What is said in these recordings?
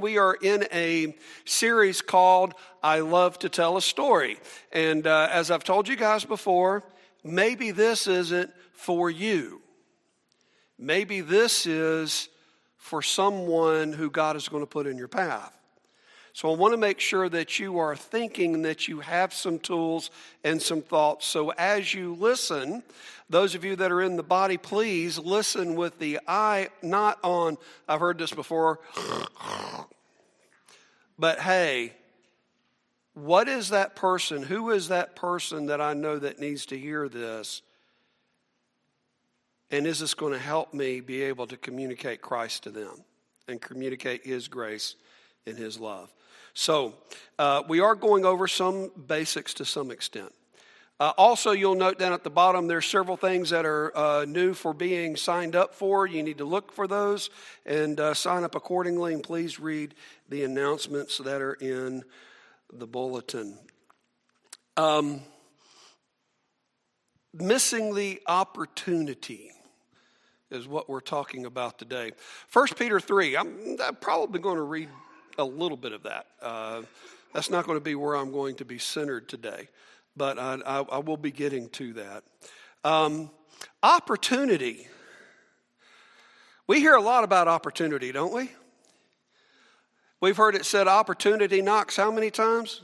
We are in a series called I Love to Tell a Story. And uh, as I've told you guys before, maybe this isn't for you. Maybe this is for someone who God is going to put in your path. So I want to make sure that you are thinking that you have some tools and some thoughts. So as you listen, those of you that are in the body, please listen with the eye not on, I've heard this before, but hey, what is that person? Who is that person that I know that needs to hear this? And is this going to help me be able to communicate Christ to them and communicate His grace and His love? So, uh, we are going over some basics to some extent. Uh, also, you'll note down at the bottom there's several things that are uh, new for being signed up for. You need to look for those and uh, sign up accordingly. And please read the announcements that are in the bulletin. Um, missing the opportunity is what we're talking about today. First Peter 3, I'm, I'm probably going to read a little bit of that. Uh, that's not going to be where I'm going to be centered today, but I, I, I will be getting to that. Um, opportunity. We hear a lot about opportunity, don't we? We've heard it said opportunity knocks how many times?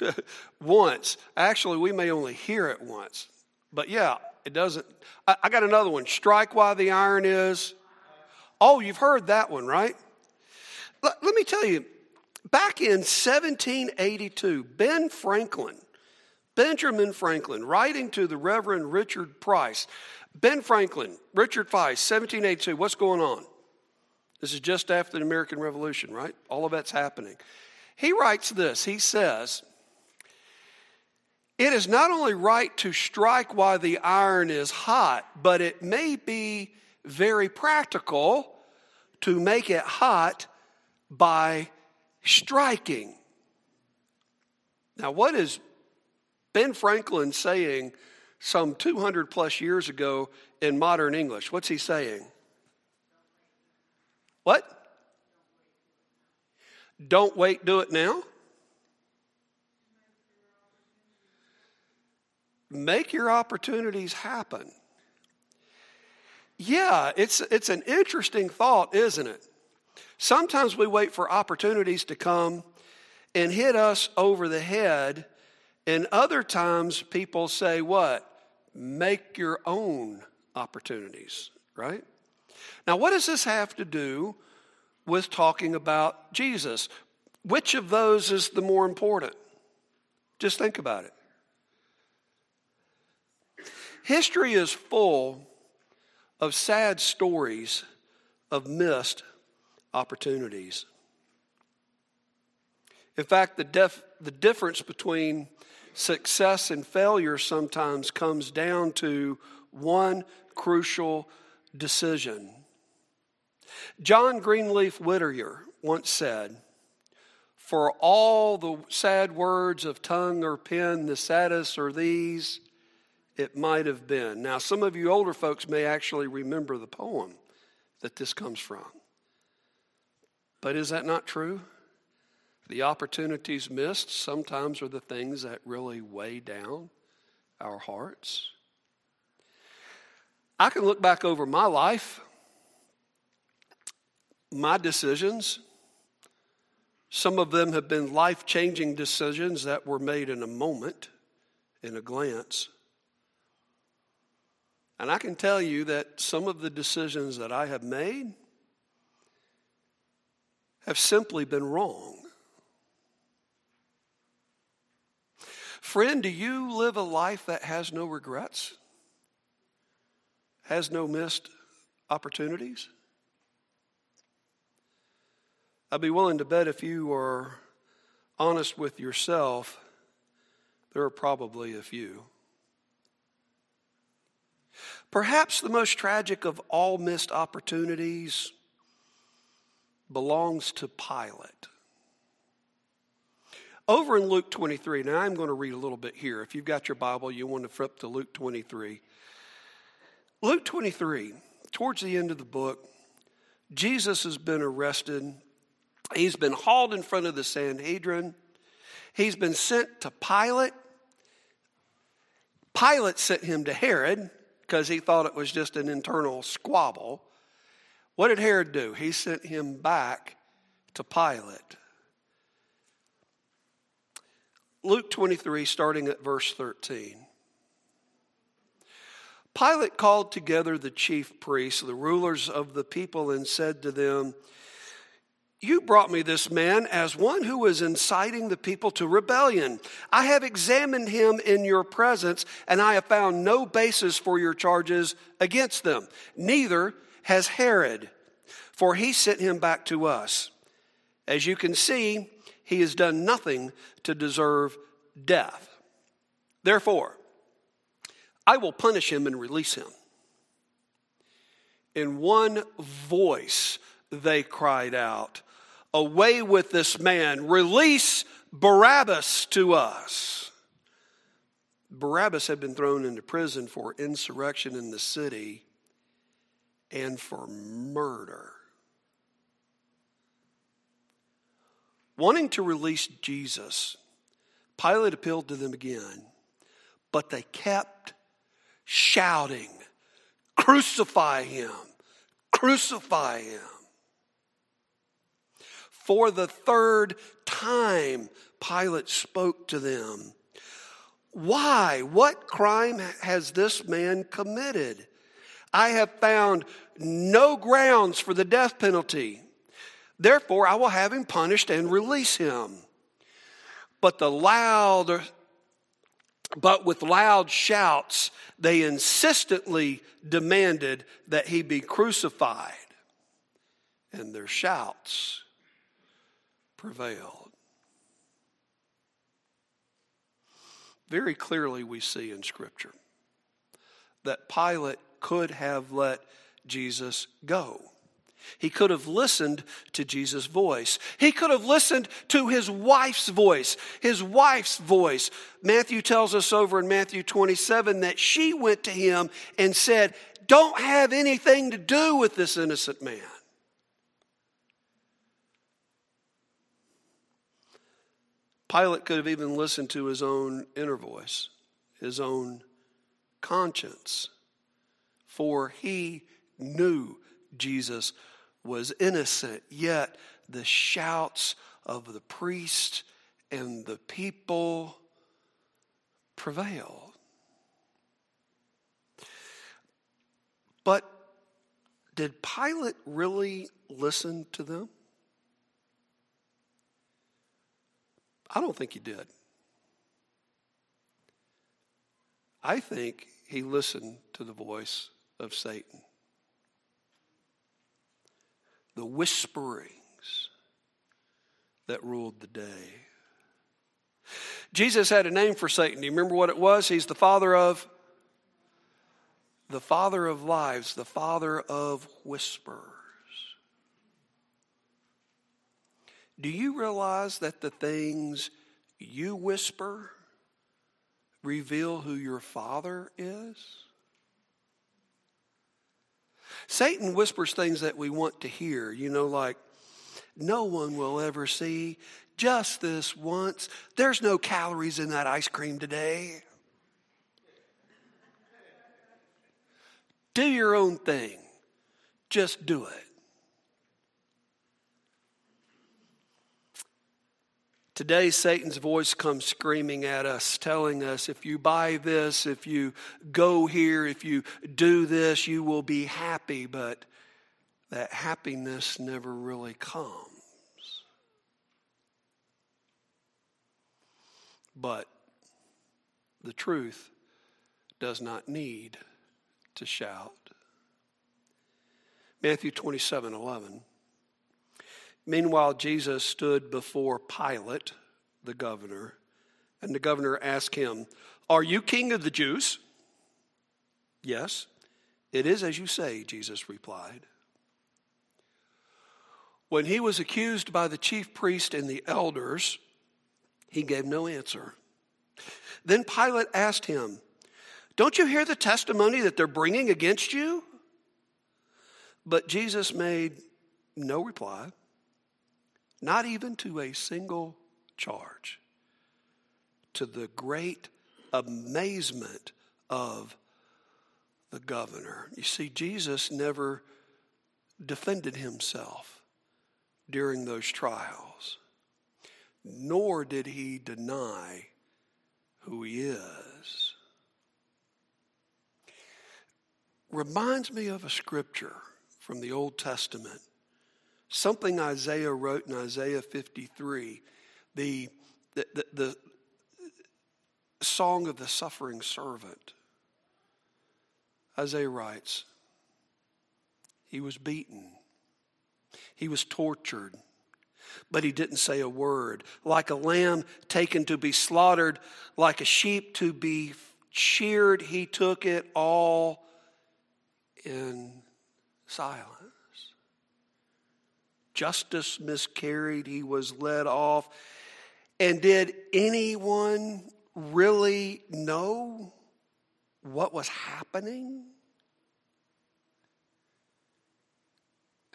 once. Actually, we may only hear it once. But yeah, it doesn't. I, I got another one. Strike while the iron is Oh, you've heard that one, right? Let, let me tell you, back in 1782, Ben Franklin, Benjamin Franklin, writing to the Reverend Richard Price, Ben Franklin, Richard Price, 1782, what's going on? This is just after the American Revolution, right? All of that's happening. He writes this He says, It is not only right to strike while the iron is hot, but it may be very practical to make it hot by striking. Now, what is Ben Franklin saying some 200 plus years ago in modern English? What's he saying? What? Don't wait, do it now? Make your opportunities happen. Yeah, it's, it's an interesting thought, isn't it? Sometimes we wait for opportunities to come and hit us over the head, and other times people say, What? Make your own opportunities, right? Now, what does this have to do with talking about Jesus? Which of those is the more important? Just think about it. History is full of sad stories of missed opportunities. In fact, the, def, the difference between success and failure sometimes comes down to one crucial decision. John Greenleaf Whittier once said, For all the sad words of tongue or pen, the saddest are these it might have been. Now, some of you older folks may actually remember the poem that this comes from. But is that not true? The opportunities missed sometimes are the things that really weigh down our hearts. I can look back over my life, my decisions. Some of them have been life changing decisions that were made in a moment, in a glance. And I can tell you that some of the decisions that I have made have simply been wrong. Friend, do you live a life that has no regrets? Has no missed opportunities? I'd be willing to bet if you are honest with yourself, there are probably a few. Perhaps the most tragic of all missed opportunities belongs to Pilate. Over in Luke 23, now I'm going to read a little bit here. If you've got your Bible, you want to flip to Luke 23. Luke 23, towards the end of the book, Jesus has been arrested. He's been hauled in front of the Sanhedrin. He's been sent to Pilate. Pilate sent him to Herod because he thought it was just an internal squabble. What did Herod do? He sent him back to Pilate. Luke 23, starting at verse 13. Pilate called together the chief priests, the rulers of the people, and said to them, You brought me this man as one who is inciting the people to rebellion. I have examined him in your presence, and I have found no basis for your charges against them. Neither has Herod, for he sent him back to us. As you can see, he has done nothing to deserve death. Therefore, I will punish him and release him. In one voice, they cried out, Away with this man, release Barabbas to us. Barabbas had been thrown into prison for insurrection in the city and for murder. Wanting to release Jesus, Pilate appealed to them again, but they kept shouting, Crucify him! Crucify him! For the third time, Pilate spoke to them. Why? What crime has this man committed? I have found no grounds for the death penalty. Therefore, I will have him punished and release him. But the loud but with loud shouts, they insistently demanded that he be crucified. And their shouts prevailed. Very clearly, we see in Scripture that Pilate could have let Jesus go. He could have listened to Jesus' voice. He could have listened to his wife's voice. His wife's voice. Matthew tells us over in Matthew 27 that she went to him and said, Don't have anything to do with this innocent man. Pilate could have even listened to his own inner voice, his own conscience, for he knew Jesus was innocent, yet the shouts of the priest and the people prevailed. But did Pilate really listen to them? I don't think he did. I think he listened to the voice of Satan the whisperings that ruled the day. Jesus had a name for Satan. Do you remember what it was? He's the father of the father of lies, the father of whispers. Do you realize that the things you whisper reveal who your father is? Satan whispers things that we want to hear, you know, like, no one will ever see just this once. There's no calories in that ice cream today. Do your own thing, just do it. Today, Satan's voice comes screaming at us, telling us if you buy this, if you go here, if you do this, you will be happy. But that happiness never really comes. But the truth does not need to shout. Matthew 27 11. Meanwhile, Jesus stood before Pilate, the governor, and the governor asked him, Are you king of the Jews? Yes, it is as you say, Jesus replied. When he was accused by the chief priest and the elders, he gave no answer. Then Pilate asked him, Don't you hear the testimony that they're bringing against you? But Jesus made no reply, not even to a single charge, to the great amazement of the governor. You see, Jesus never defended himself during those trials, nor did he deny who he is. Reminds me of a scripture from the Old Testament, something Isaiah wrote in Isaiah 53, the, the, the, the song of the suffering servant. Isaiah writes, He was beaten, he was tortured, but he didn't say a word. Like a lamb taken to be slaughtered, like a sheep to be sheared, he took it all in silence. Justice miscarried, he was led off. And did anyone really know what was happening?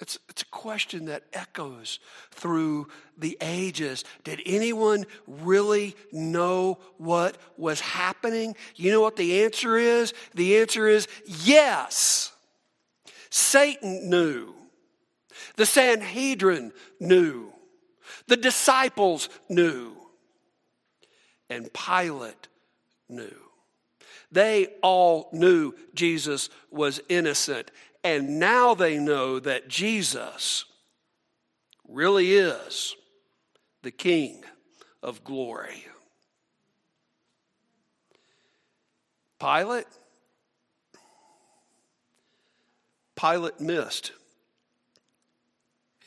It's, it's a question that echoes through the ages. Did anyone really know what was happening? You know what the answer is? The answer is yes. Satan knew. The Sanhedrin knew. The disciples knew and Pilate knew. They all knew Jesus was innocent, and now they know that Jesus really is the King of glory. Pilate, Pilate missed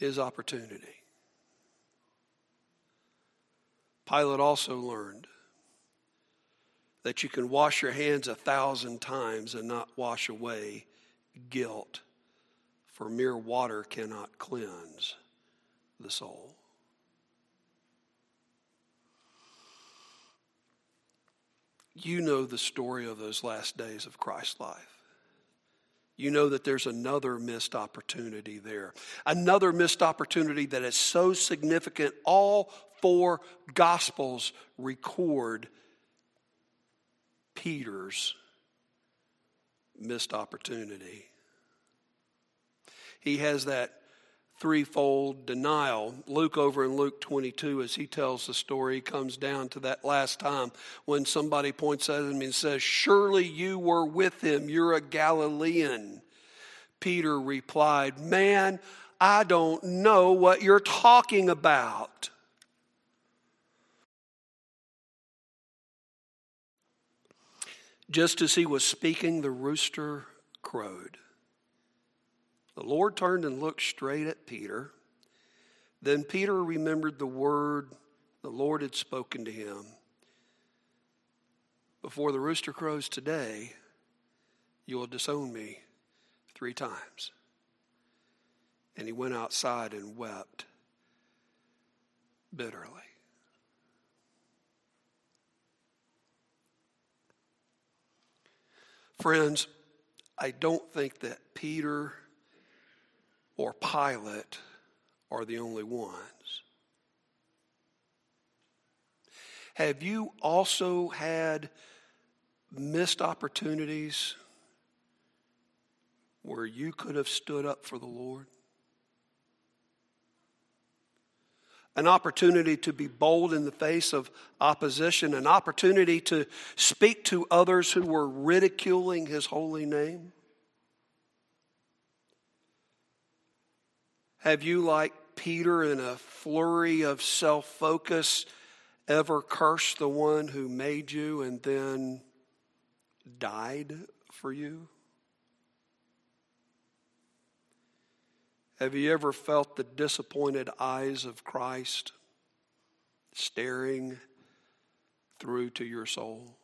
his opportunity. Pilate also learned that you can wash your hands a thousand times and not wash away guilt, for mere water cannot cleanse the soul. You know the story of those last days of Christ's life. You know that there's another missed opportunity there. Another missed opportunity that is so significant. All four Gospels record Peter's missed opportunity. He has that threefold denial. Luke, over in Luke 22, as he tells the story, comes down to that last time when somebody points at him and says, Surely you were with him, you're a Galilean. Peter replied, Man, I don't know what you're talking about. Just as he was speaking, the rooster crowed. The Lord turned and looked straight at Peter. Then Peter remembered the word the Lord had spoken to him. Before the rooster crows today, you will disown me three times. And he went outside and wept bitterly. Friends, I don't think that Peter or Pilate are the only ones. Have you also had missed opportunities where you could have stood up for the Lord? an opportunity to be bold in the face of opposition, an opportunity to speak to others who were ridiculing his holy name? Have you, like Peter, in a flurry of self focus, ever cursed the one who made you and then died for you? Have you ever felt the disappointed eyes of Christ staring through to your soul?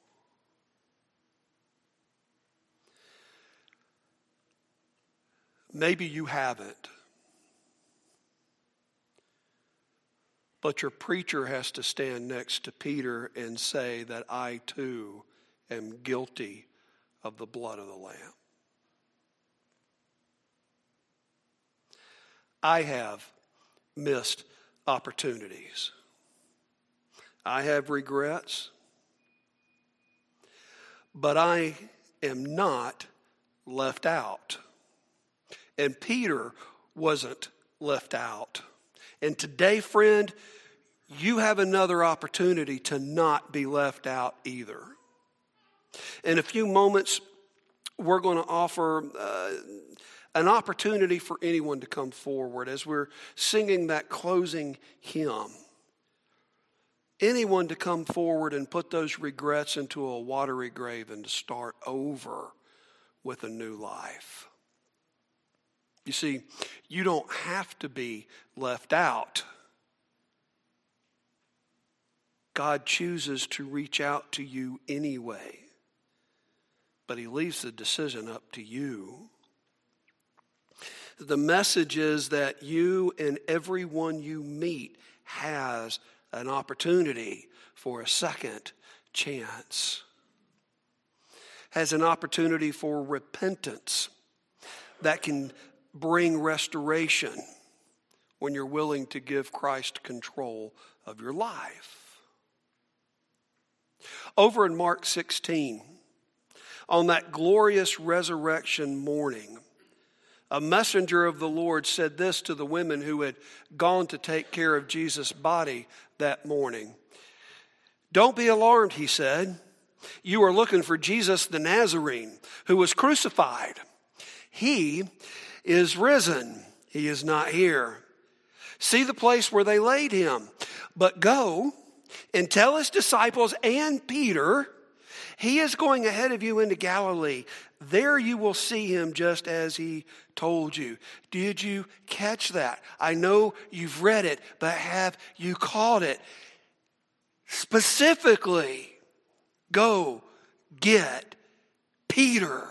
Maybe you haven't. But your preacher has to stand next to Peter and say that I too am guilty of the blood of the Lamb. I have missed opportunities. I have regrets, but I am not left out. And Peter wasn't left out. And today, friend, you have another opportunity to not be left out either. In a few moments, we're going to offer uh, an opportunity for anyone to come forward as we're singing that closing hymn. Anyone to come forward and put those regrets into a watery grave and to start over with a new life. You see, you don't have to be left out. God chooses to reach out to you anyway, but He leaves the decision up to you. The message is that you and everyone you meet has an opportunity for a second chance, has an opportunity for repentance that can bring restoration when you're willing to give Christ control of your life. Over in Mark 16, on that glorious resurrection morning, a messenger of the Lord said this to the women who had gone to take care of Jesus' body that morning. Don't be alarmed, he said. You are looking for Jesus the Nazarene who was crucified. He is risen. He is not here. See the place where they laid him. But go and tell his disciples and Peter, he is going ahead of you into Galilee. There you will see him just as he told you. Did you catch that? I know you've read it, but have you caught it? Specifically, go get Peter.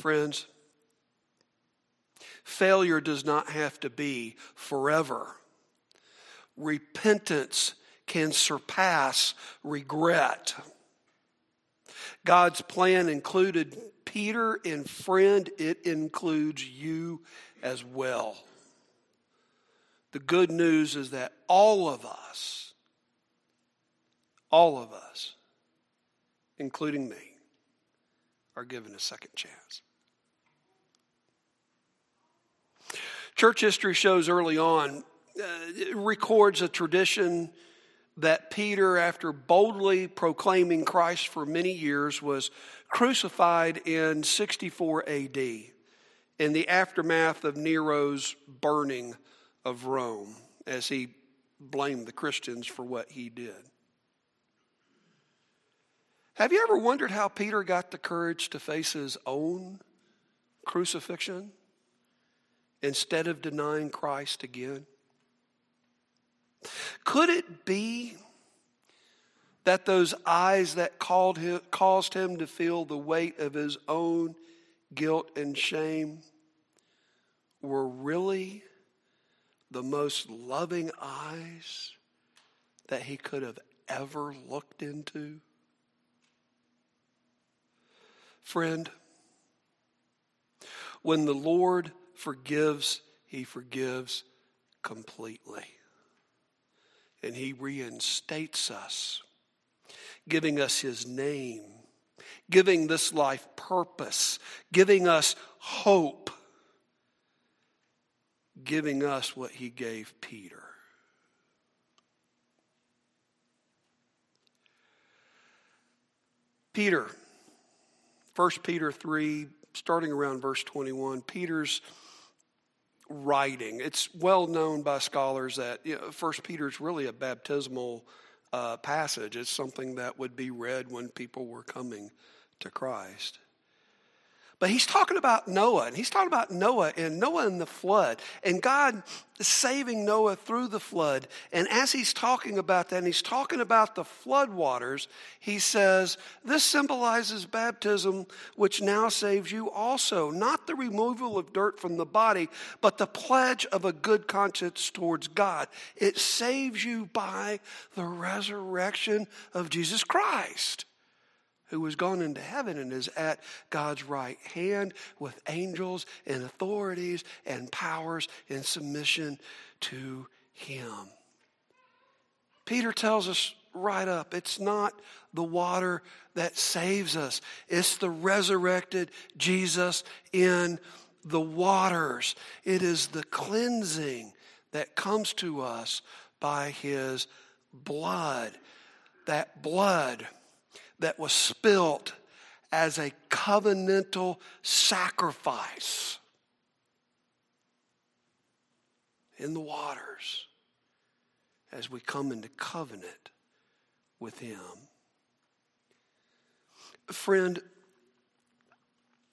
Friends, failure does not have to be forever. Repentance can surpass regret. God's plan included Peter, and friend, it includes you as well. The good news is that all of us, all of us, including me, are given a second chance. Church history shows early on, uh, records a tradition that Peter, after boldly proclaiming Christ for many years, was crucified in 64 AD in the aftermath of Nero's burning of Rome as he blamed the Christians for what he did. Have you ever wondered how Peter got the courage to face his own crucifixion instead of denying Christ again? Could it be that those eyes that him, caused him to feel the weight of his own guilt and shame were really the most loving eyes that he could have ever looked into? Friend, when the Lord forgives, he forgives completely and he reinstates us, giving us his name, giving this life purpose, giving us hope, giving us what he gave Peter. Peter, 1 Peter 3, starting around verse 21, Peter's writing. It's well known by scholars that you know, First Peter is really a baptismal uh, passage. It's something that would be read when people were coming to Christ. But he's talking about Noah, and he's talking about Noah and Noah and the flood, and God saving Noah through the flood. And as he's talking about that, and he's talking about the flood waters, he says, This symbolizes baptism, which now saves you also. Not the removal of dirt from the body, but the pledge of a good conscience towards God. It saves you by the resurrection of Jesus Christ. Who has gone into heaven and is at God's right hand with angels and authorities and powers in submission to him. Peter tells us right up it's not the water that saves us, it's the resurrected Jesus in the waters. It is the cleansing that comes to us by his blood. That blood that was spilt as a covenantal sacrifice in the waters as we come into covenant with Him. Friend,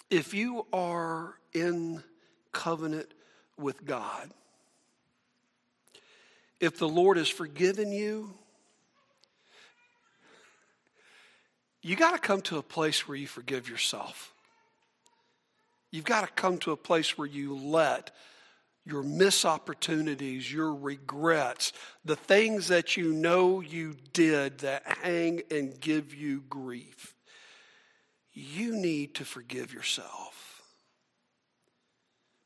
if you are in covenant with God, if the Lord has forgiven you, you got to come to a place where you forgive yourself. You've got to come to a place where you let your miss opportunities, your regrets, the things that you know you did that hang and give you grief. You need to forgive yourself.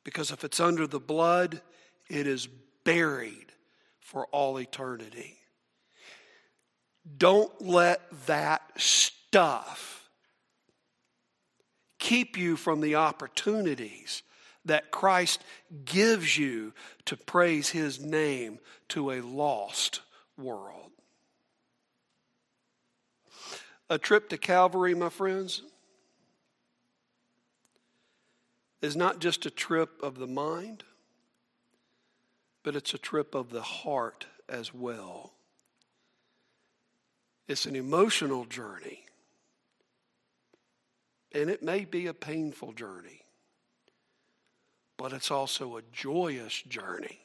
Because if it's under the blood, it is buried for all eternity. Don't let that stuff keep you from the opportunities that Christ gives you to praise his name to a lost world. A trip to Calvary, my friends, is not just a trip of the mind, but it's a trip of the heart as well. It's an emotional journey, and it may be a painful journey but it's also a joyous journey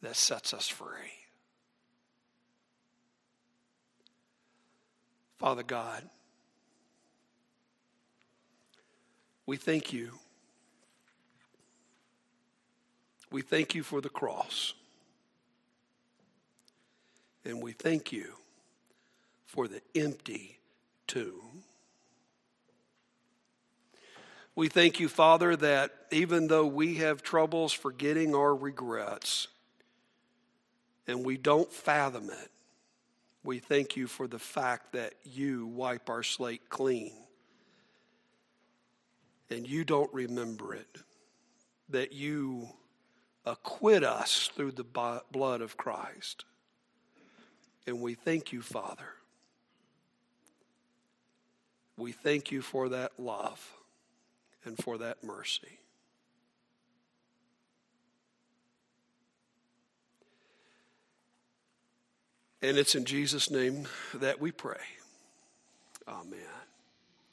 that sets us free. Father God, we thank you. We thank you for the cross. And we thank you for the empty tomb. We thank you, Father, that even though we have troubles forgetting our regrets and we don't fathom it, we thank you for the fact that you wipe our slate clean and you don't remember it, that you acquit us through the blood of Christ. And we thank you, Father. We thank you for that love and for that mercy. And it's in Jesus' name that we pray. Amen.